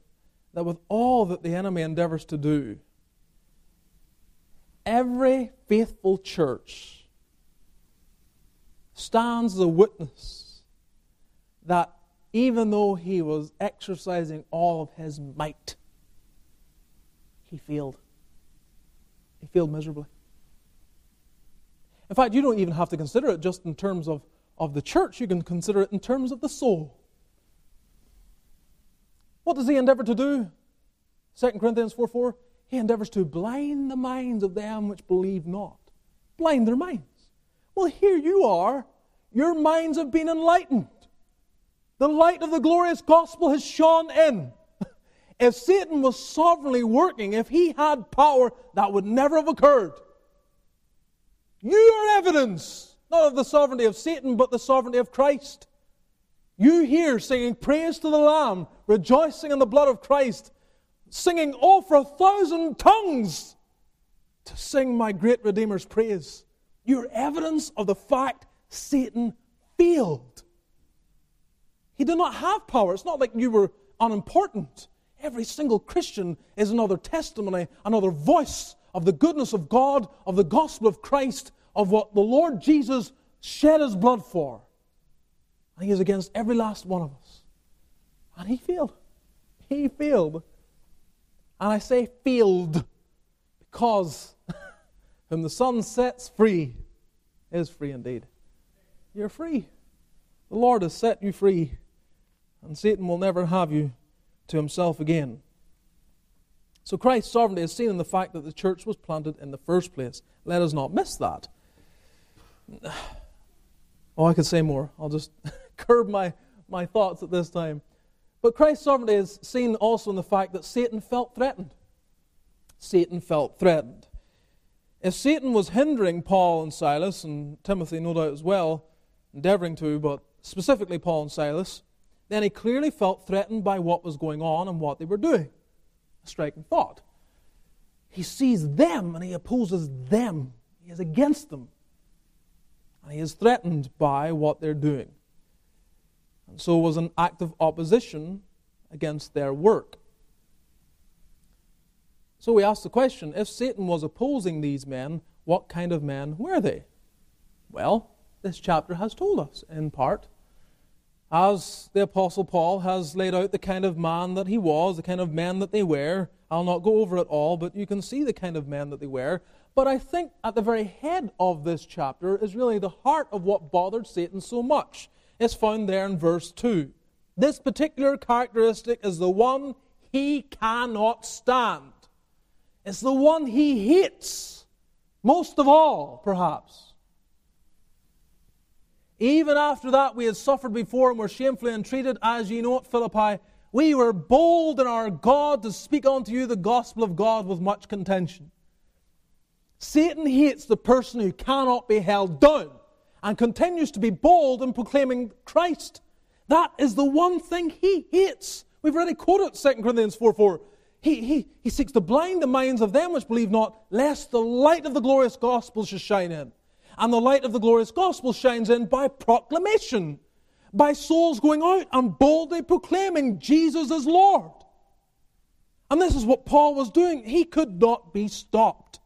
that with all that the enemy endeavors to do, every faithful church stands a witness that even though he was exercising all of his might, he failed. He failed miserably. In fact, you don't even have to consider it just in terms of of the church, you can consider it in terms of the soul. What does he endeavor to do? 2 Corinthians 4 4. He endeavors to blind the minds of them which believe not. Blind their minds. Well, here you are. Your minds have been enlightened. The light of the glorious gospel has shone in. If Satan was sovereignly working, if he had power, that would never have occurred. You are evidence not of the sovereignty of Satan, but the sovereignty of Christ. You here singing praise to the Lamb, rejoicing in the blood of Christ, singing, oh, for a thousand tongues to sing my great Redeemer's praise. You're evidence of the fact Satan failed. He did not have power. It's not like you were unimportant. Every single Christian is another testimony, another voice of the goodness of God, of the gospel of Christ, of what the Lord Jesus shed his blood for. And he is against every last one of us. And he failed. He failed. And I say failed because whom the Son sets free is free indeed. You're free. The Lord has set you free. And Satan will never have you to himself again. So Christ's sovereignty is seen in the fact that the church was planted in the first place. Let us not miss that. Oh, I could say more. I'll just curb my, my thoughts at this time. But Christ's sovereignty is seen also in the fact that Satan felt threatened. Satan felt threatened. If Satan was hindering Paul and Silas, and Timothy no doubt as well, endeavoring to, but specifically Paul and Silas, then he clearly felt threatened by what was going on and what they were doing. A striking thought. He sees them and he opposes them, he is against them. And he is threatened by what they're doing. And so was an active opposition against their work. So we ask the question if Satan was opposing these men, what kind of men were they? Well, this chapter has told us, in part. As the Apostle Paul has laid out the kind of man that he was, the kind of men that they were. I'll not go over it all, but you can see the kind of men that they were. But I think at the very head of this chapter is really the heart of what bothered Satan so much. It's found there in verse 2. This particular characteristic is the one he cannot stand. It's the one he hates most of all, perhaps. Even after that, we had suffered before and were shamefully entreated, as ye know at Philippi. We were bold in our God to speak unto you the gospel of God with much contention. Satan hates the person who cannot be held down and continues to be bold in proclaiming Christ. That is the one thing he hates. We've already quoted 2 Corinthians 4 4. He, he, he seeks to blind the minds of them which believe not, lest the light of the glorious gospel should shine in. And the light of the glorious gospel shines in by proclamation, by souls going out and boldly proclaiming Jesus is Lord. And this is what Paul was doing. He could not be stopped.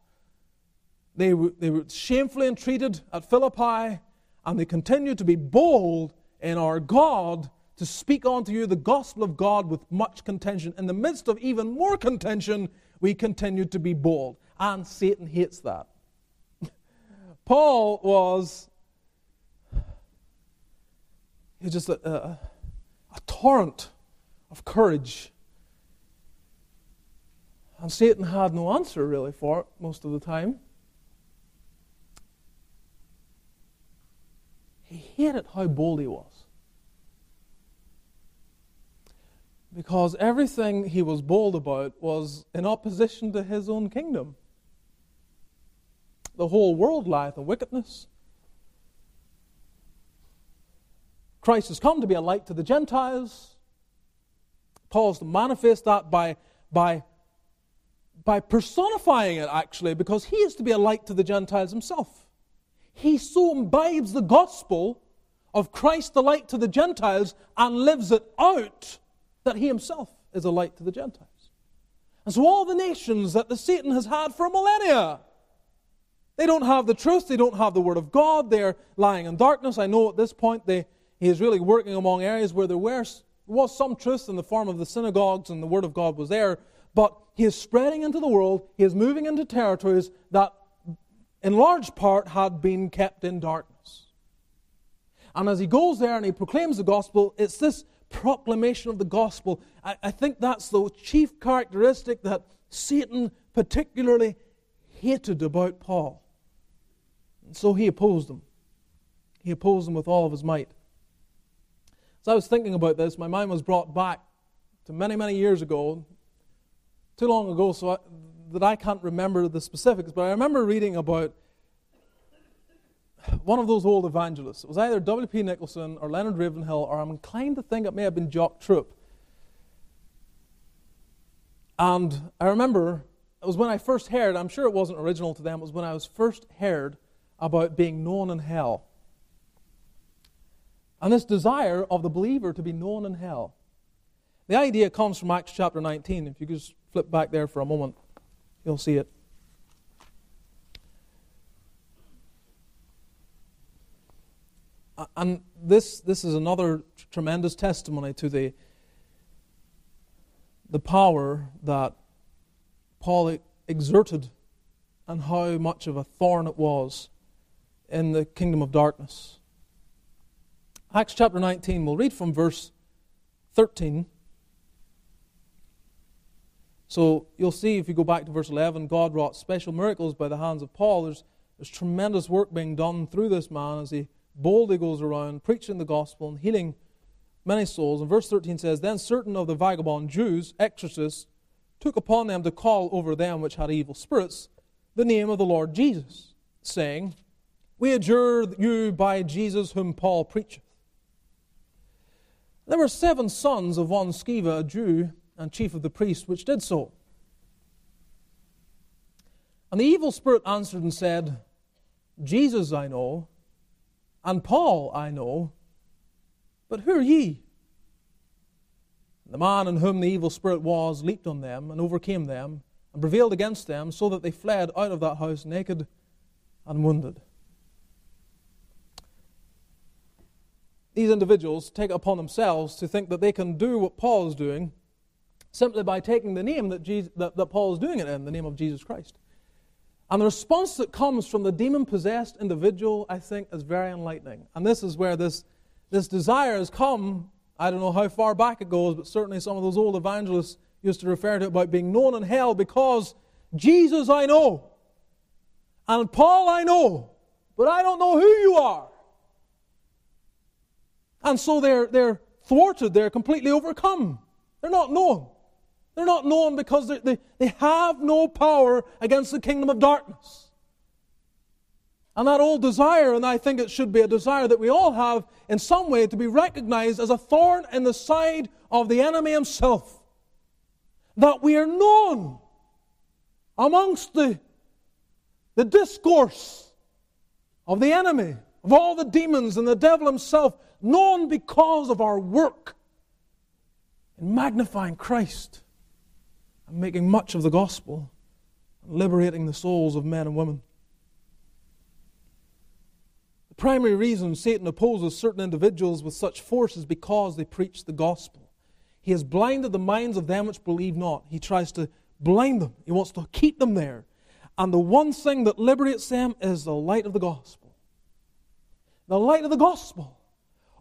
They were, they were shamefully entreated at Philippi, and they continued to be bold in our God to speak unto you the gospel of God with much contention. In the midst of even more contention, we continued to be bold. And Satan hates that. Paul was he was just a, a, a torrent of courage. And Satan had no answer really for it most of the time. He hated how bold he was. Because everything he was bold about was in opposition to his own kingdom. The whole world lieth in wickedness. Christ has come to be a light to the Gentiles. Paul's to manifest that by, by, by personifying it, actually, because he is to be a light to the Gentiles himself he so imbibes the gospel of Christ the light to the Gentiles and lives it out that he himself is a light to the Gentiles. And so all the nations that the Satan has had for a millennia, they don't have the truth, they don't have the word of God, they're lying in darkness. I know at this point they, he is really working among areas where there were, was some truth in the form of the synagogues and the word of God was there, but he is spreading into the world, he is moving into territories that in large part, had been kept in darkness. And as he goes there and he proclaims the gospel, it's this proclamation of the gospel. I, I think that's the chief characteristic that Satan particularly hated about Paul. So he opposed them. He opposed them with all of his might. As I was thinking about this, my mind was brought back to many, many years ago, too long ago, so I, that I can't remember the specifics, but I remember reading about one of those old evangelists. It was either W.P. Nicholson or Leonard Ravenhill, or I'm inclined to think it may have been Jock Troup. And I remember it was when I first heard, I'm sure it wasn't original to them, it was when I was first heard about being known in hell. And this desire of the believer to be known in hell. The idea comes from Acts chapter 19. If you just flip back there for a moment. You'll see it. And this, this is another tremendous testimony to the, the power that Paul exerted and how much of a thorn it was in the kingdom of darkness. Acts chapter 19, we'll read from verse 13. So you'll see if you go back to verse 11, God wrought special miracles by the hands of Paul. There's, there's tremendous work being done through this man as he boldly goes around preaching the gospel and healing many souls. And verse 13 says, Then certain of the vagabond Jews, exorcists, took upon them to call over them which had evil spirits the name of the Lord Jesus, saying, We adjure you by Jesus whom Paul preacheth. There were seven sons of one Sceva, a Jew, and chief of the priests, which did so. And the evil spirit answered and said, Jesus I know, and Paul I know, but who are ye? And The man in whom the evil spirit was leaped on them and overcame them and prevailed against them, so that they fled out of that house naked and wounded. These individuals take it upon themselves to think that they can do what Paul is doing simply by taking the name that, Jesus, that, that Paul is doing it in, the name of Jesus Christ. And the response that comes from the demon possessed individual, I think, is very enlightening. And this is where this, this desire has come. I don't know how far back it goes, but certainly some of those old evangelists used to refer to it about being known in hell because Jesus I know, and Paul I know, but I don't know who you are. And so they're, they're thwarted, they're completely overcome. They're not known. They're not known because they, they, have no power against the kingdom of darkness. And that old desire, and I think it should be a desire that we all have in some way to be recognized as a thorn in the side of the enemy himself. That we are known amongst the, the discourse of the enemy, of all the demons and the devil himself, known because of our work in magnifying Christ and making much of the gospel and liberating the souls of men and women. The primary reason Satan opposes certain individuals with such force is because they preach the gospel. He has blinded the minds of them which believe not. He tries to blind them, he wants to keep them there. And the one thing that liberates them is the light of the gospel. The light of the gospel.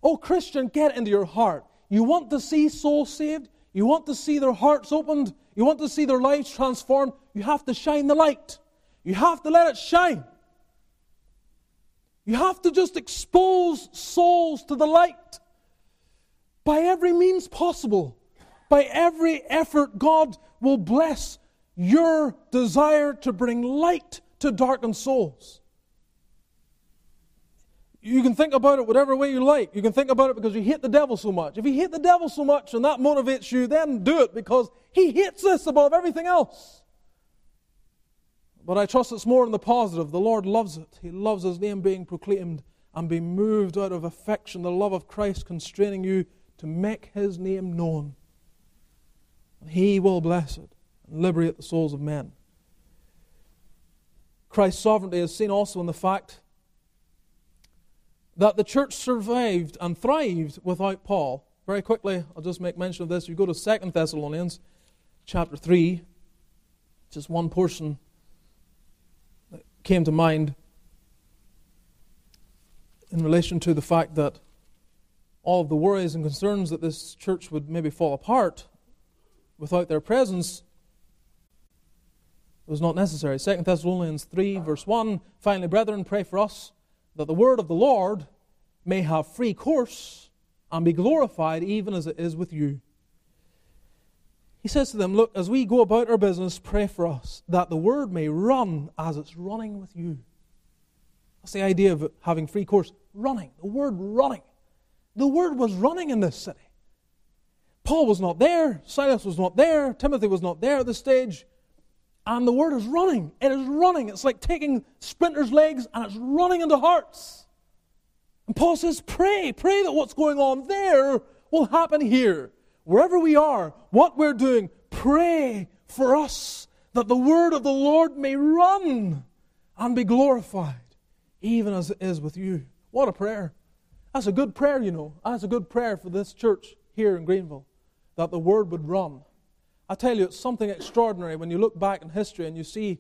Oh, Christian, get into your heart. You want to see souls saved? You want to see their hearts opened? You want to see their lives transformed? You have to shine the light. You have to let it shine. You have to just expose souls to the light by every means possible. By every effort, God will bless your desire to bring light to darkened souls. You can think about it whatever way you like. You can think about it because you hate the devil so much. If you hate the devil so much and that motivates you, then do it because he hates us above everything else. But I trust it's more in the positive. The Lord loves it. He loves His name being proclaimed and being moved out of affection, the love of Christ constraining you to make His name known. And He will bless it and liberate the souls of men. Christ's sovereignty is seen also in the fact that the church survived and thrived without Paul. Very quickly, I'll just make mention of this. You go to Second Thessalonians chapter 3, just one portion that came to mind in relation to the fact that all of the worries and concerns that this church would maybe fall apart without their presence was not necessary. Second Thessalonians 3, verse 1 Finally, brethren, pray for us that the word of the Lord may have free course and be glorified even as it is with you. He says to them, Look, as we go about our business, pray for us, that the word may run as it's running with you. That's the idea of having free course. Running. The word running. The word was running in this city. Paul was not there, Silas was not there, Timothy was not there at this stage. And the word is running. It is running. It's like taking sprinters' legs and it's running into hearts. And Paul says, Pray, pray that what's going on there will happen here. Wherever we are, what we're doing, pray for us that the word of the Lord may run and be glorified, even as it is with you. What a prayer. That's a good prayer, you know. That's a good prayer for this church here in Greenville, that the word would run I tell you, it's something extraordinary when you look back in history and you see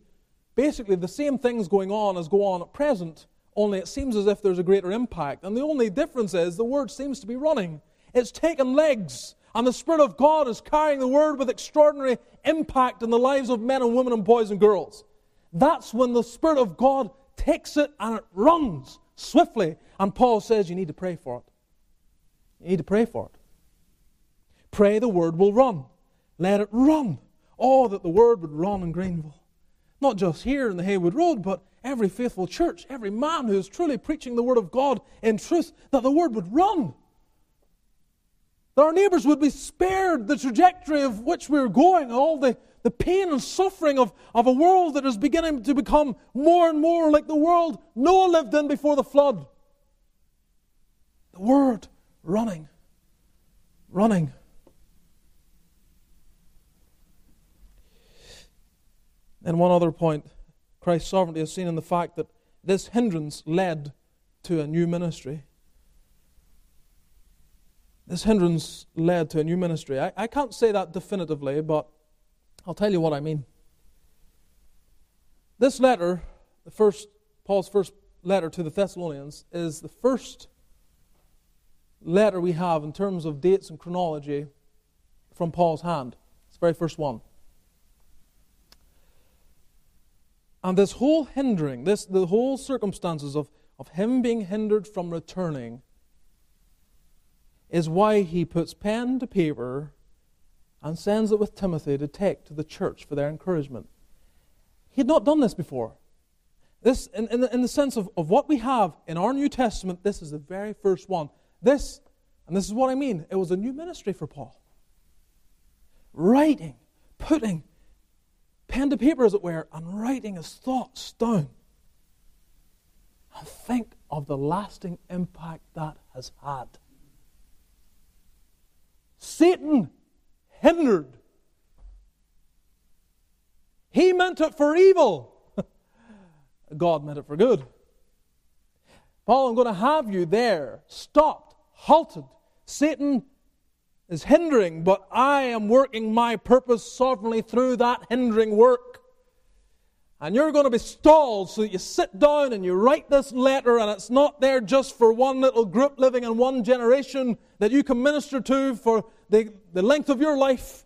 basically the same things going on as go on at present, only it seems as if there's a greater impact. And the only difference is the word seems to be running. It's taken legs And the Spirit of God is carrying the Word with extraordinary impact in the lives of men and women and boys and girls. That's when the Spirit of God takes it and it runs swiftly. And Paul says you need to pray for it. You need to pray for it. Pray the Word will run. Let it run. Oh, that the Word would run in Greenville. Not just here in the Haywood Road, but every faithful church, every man who is truly preaching the Word of God in truth, that the Word would run that our neighbors would be spared the trajectory of which we're going, all the, the pain and suffering of, of a world that is beginning to become more and more like the world Noah lived in before the flood. The word running, running. And one other point Christ's sovereignty is seen in the fact that this hindrance led to a new ministry. This hindrance led to a new ministry. I, I can't say that definitively, but I'll tell you what I mean. This letter, the first Paul's first letter to the Thessalonians, is the first letter we have in terms of dates and chronology from Paul's hand. It's the very first one. And this whole hindering, this the whole circumstances of, of him being hindered from returning is why he puts pen to paper and sends it with Timothy to take to the church for their encouragement. He had not done this before. This, in, in, the, in the sense of, of what we have in our New Testament, this is the very first one. This, and this is what I mean, it was a new ministry for Paul. Writing, putting pen to paper, as it were, and writing his thoughts down. And think of the lasting impact that has had. Satan hindered. He meant it for evil. God meant it for good. Paul, I'm going to have you there, stopped, halted. Satan is hindering, but I am working my purpose sovereignly through that hindering work. And you're going to be stalled so that you sit down and you write this letter, and it's not there just for one little group living in one generation that you can minister to for the, the length of your life.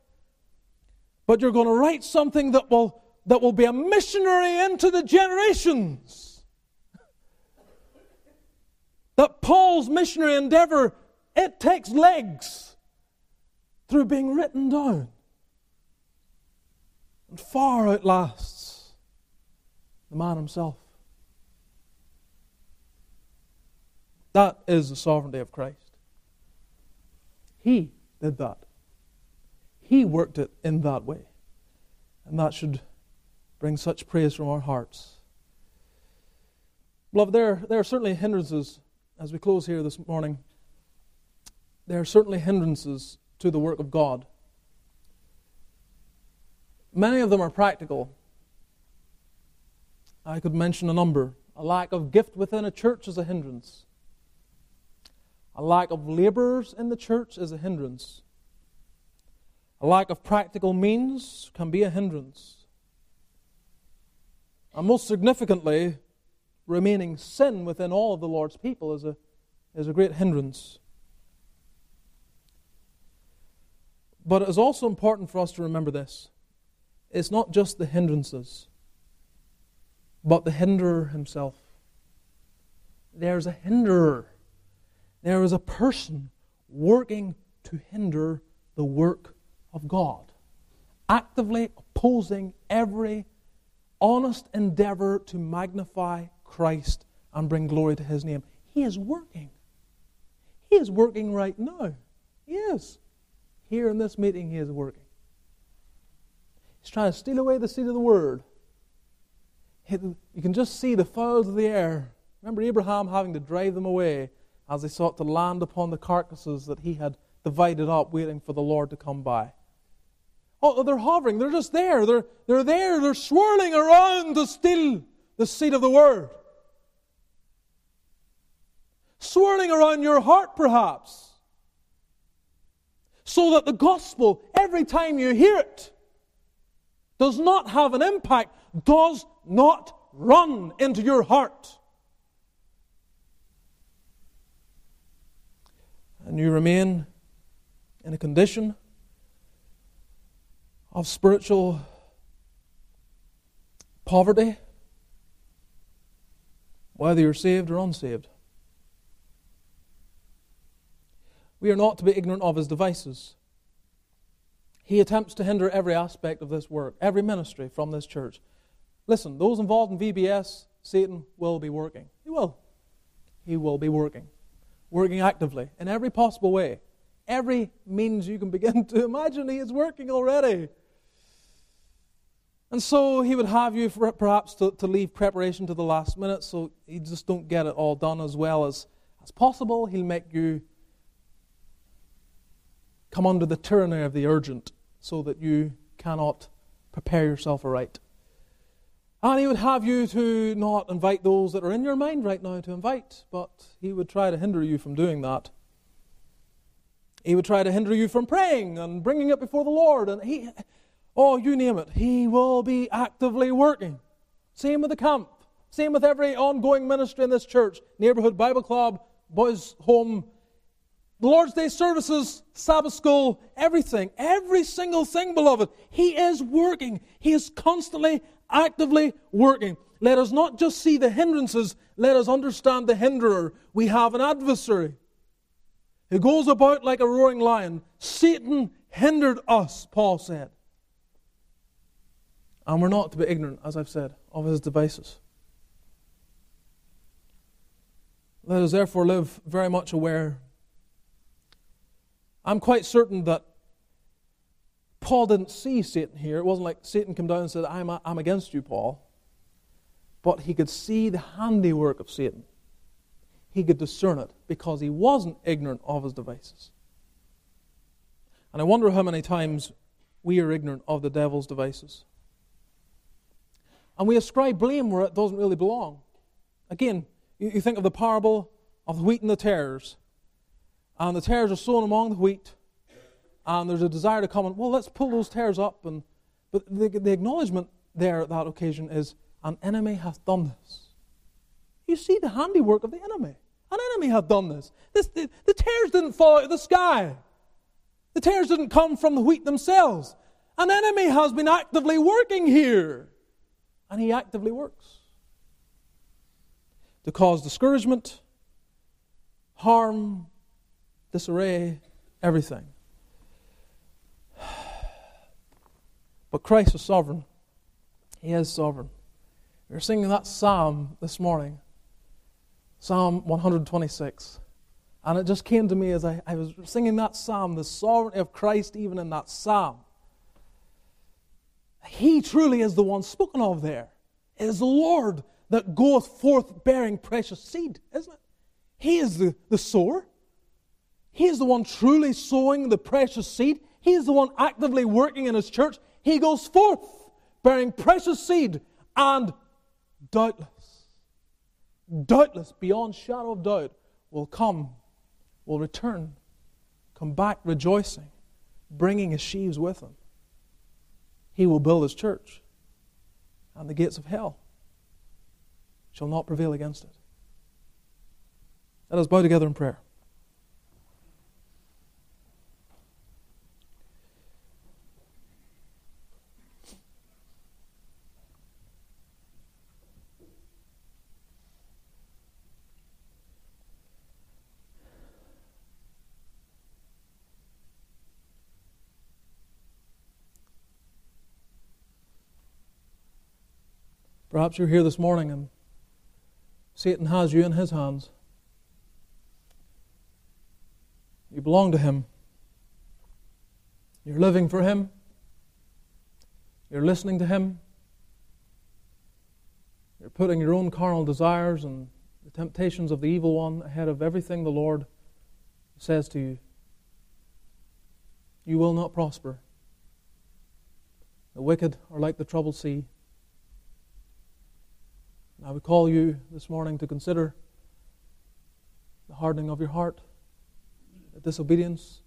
But you're going to write something that will, that will be a missionary into the generations. that Paul's missionary endeavor, it takes legs through being written down and far outlasts the man himself. That is the sovereignty of Christ. He did that. He worked it in that way. And that should bring such praise from our hearts. Beloved, there, there are certainly hindrances as we close here this morning. There are certainly hindrances to the work of God. Many of them are practical. I could mention a number. A lack of gift within a church is a hindrance. A lack of laborers in the church is a hindrance. A lack of practical means can be a hindrance. And most significantly, remaining sin within all of the Lord's people is a, is a great hindrance. But it is also important for us to remember this it's not just the hindrances, but the hinderer himself. There's a hinderer, there is a person working to hinder the work of God, actively opposing every honest endeavor to magnify Christ and bring glory to His name. He is working. He is working right now. He is. Here in this meeting, He is working. He's trying to steal away the seed of the word. You can just see the fowls of the air. Remember Abraham having to drive them away as they sought to land upon the carcasses that he had divided up, waiting for the Lord to come by. Oh, oh they're hovering. They're just there. They're, they're there. They're swirling around to steal the seed of the word. Swirling around your heart, perhaps. So that the gospel, every time you hear it, does not have an impact, does not run into your heart. And you remain in a condition of spiritual poverty, whether you're saved or unsaved. We are not to be ignorant of his devices. He attempts to hinder every aspect of this work, every ministry from this church. Listen, those involved in VBS, Satan will be working. He will. He will be working. Working actively in every possible way. Every means you can begin to imagine, he is working already. And so he would have you perhaps to, to leave preparation to the last minute so you just don't get it all done as well as, as possible. He'll make you come under the tyranny of the urgent so that you cannot prepare yourself aright. And he would have you to not invite those that are in your mind right now to invite, but he would try to hinder you from doing that. He would try to hinder you from praying and bringing it before the Lord. And he, oh, you name it, he will be actively working. Same with the camp. Same with every ongoing ministry in this church neighborhood Bible club, boys' home, Lord's Day services, Sabbath school, everything, every single thing, beloved. He is working. He is constantly, actively working. Let us not just see the hindrances, let us understand the hinderer. We have an adversary who goes about like a roaring lion. Satan hindered us, Paul said. And we're not to be ignorant, as I've said, of his devices. Let us therefore live very much aware I'm quite certain that Paul didn't see Satan here. It wasn't like Satan came down and said, I'm, I'm against you, Paul. But he could see the handiwork of Satan. He could discern it because he wasn't ignorant of his devices. And I wonder how many times we are ignorant of the devil's devices. And we ascribe blame where it doesn't really belong. Again, you, think of the parable of the wheat and the tares and the tares are sown among the wheat, and there's a desire to come and, well, let's pull those tares up. And, but the, the acknowledgement there at that occasion is, an enemy hath done this. You see the handiwork of the enemy. An enemy hath done this. this the, the tares didn't fall out of the sky. The tares didn't come from the wheat themselves. An enemy has been actively working here. And he actively works to cause discouragement, harm, disarray, everything. But Christ is sovereign. He is sovereign. We are singing that psalm this morning, Psalm 126. And it just came to me as I, I was singing that psalm, the sovereignty of Christ, even in that psalm. He truly is the one spoken of there. It is the Lord that goeth forth bearing precious seed, isn't it? He is the, the sower. He is the one truly sowing the precious seed. He is the one actively working in His church. He goes forth bearing precious seed and doubtless, doubtless, beyond shadow of doubt, will come, will return, come back rejoicing, bringing his sheaves with him. He will build his church, and the gates of hell shall not prevail against it. Let us bow together in prayer. Perhaps you're here this morning and Satan has you in his hands. You belong to him. You're living for him. You're listening to him. You're putting your own carnal desires and the temptations of the evil one ahead of everything the Lord says to you. You will not prosper. The wicked are like the troubled sea. I would call you this morning to consider the hardening of your heart, the disobedience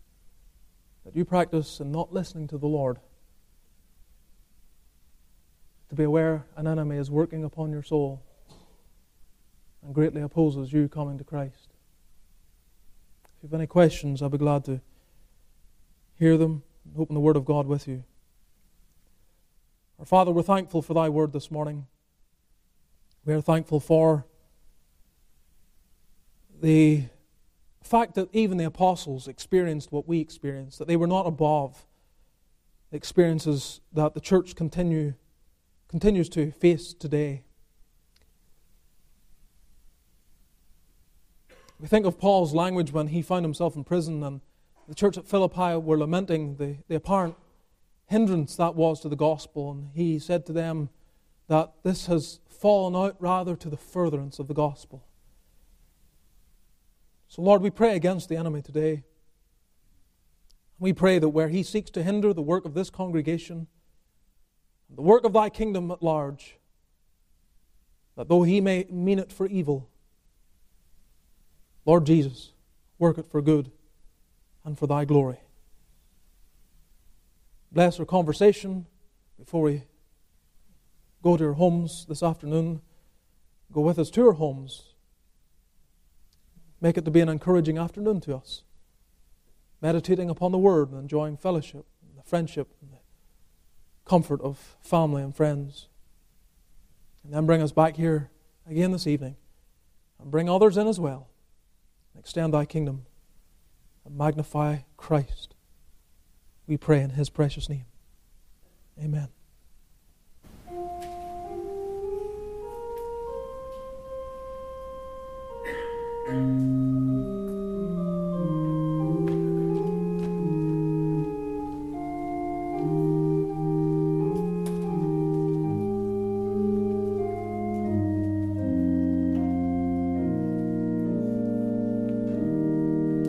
that you practice in not listening to the Lord. To be aware an enemy is working upon your soul and greatly opposes you coming to Christ. If you have any questions, I'll be glad to hear them, and open the Word of God with you. Our Father, we're thankful for Thy Word this morning. We are thankful for the fact that even the apostles experienced what we experienced, that they were not above the experiences that the church continue, continues to face today. We think of Paul's language when he found himself in prison and the church at Philippi were lamenting the, the apparent hindrance that was to the gospel. And he said to them that this has fallen out rather to the furtherance of the gospel. So, Lord, we pray against the enemy today. We pray that where he seeks to hinder the work of this congregation, the work of thy kingdom at large, that though he may mean it for evil, Lord Jesus, work it for good and for thy glory. Bless our conversation before we go to our homes this afternoon. Go with us to our homes Make it to be an encouraging afternoon to us, meditating upon the Word and enjoying fellowship, and the friendship, and the comfort of family and friends. And then bring us back here again this evening and bring others in as well. Extend thy kingdom and magnify Christ. We pray in his precious name. Amen. Música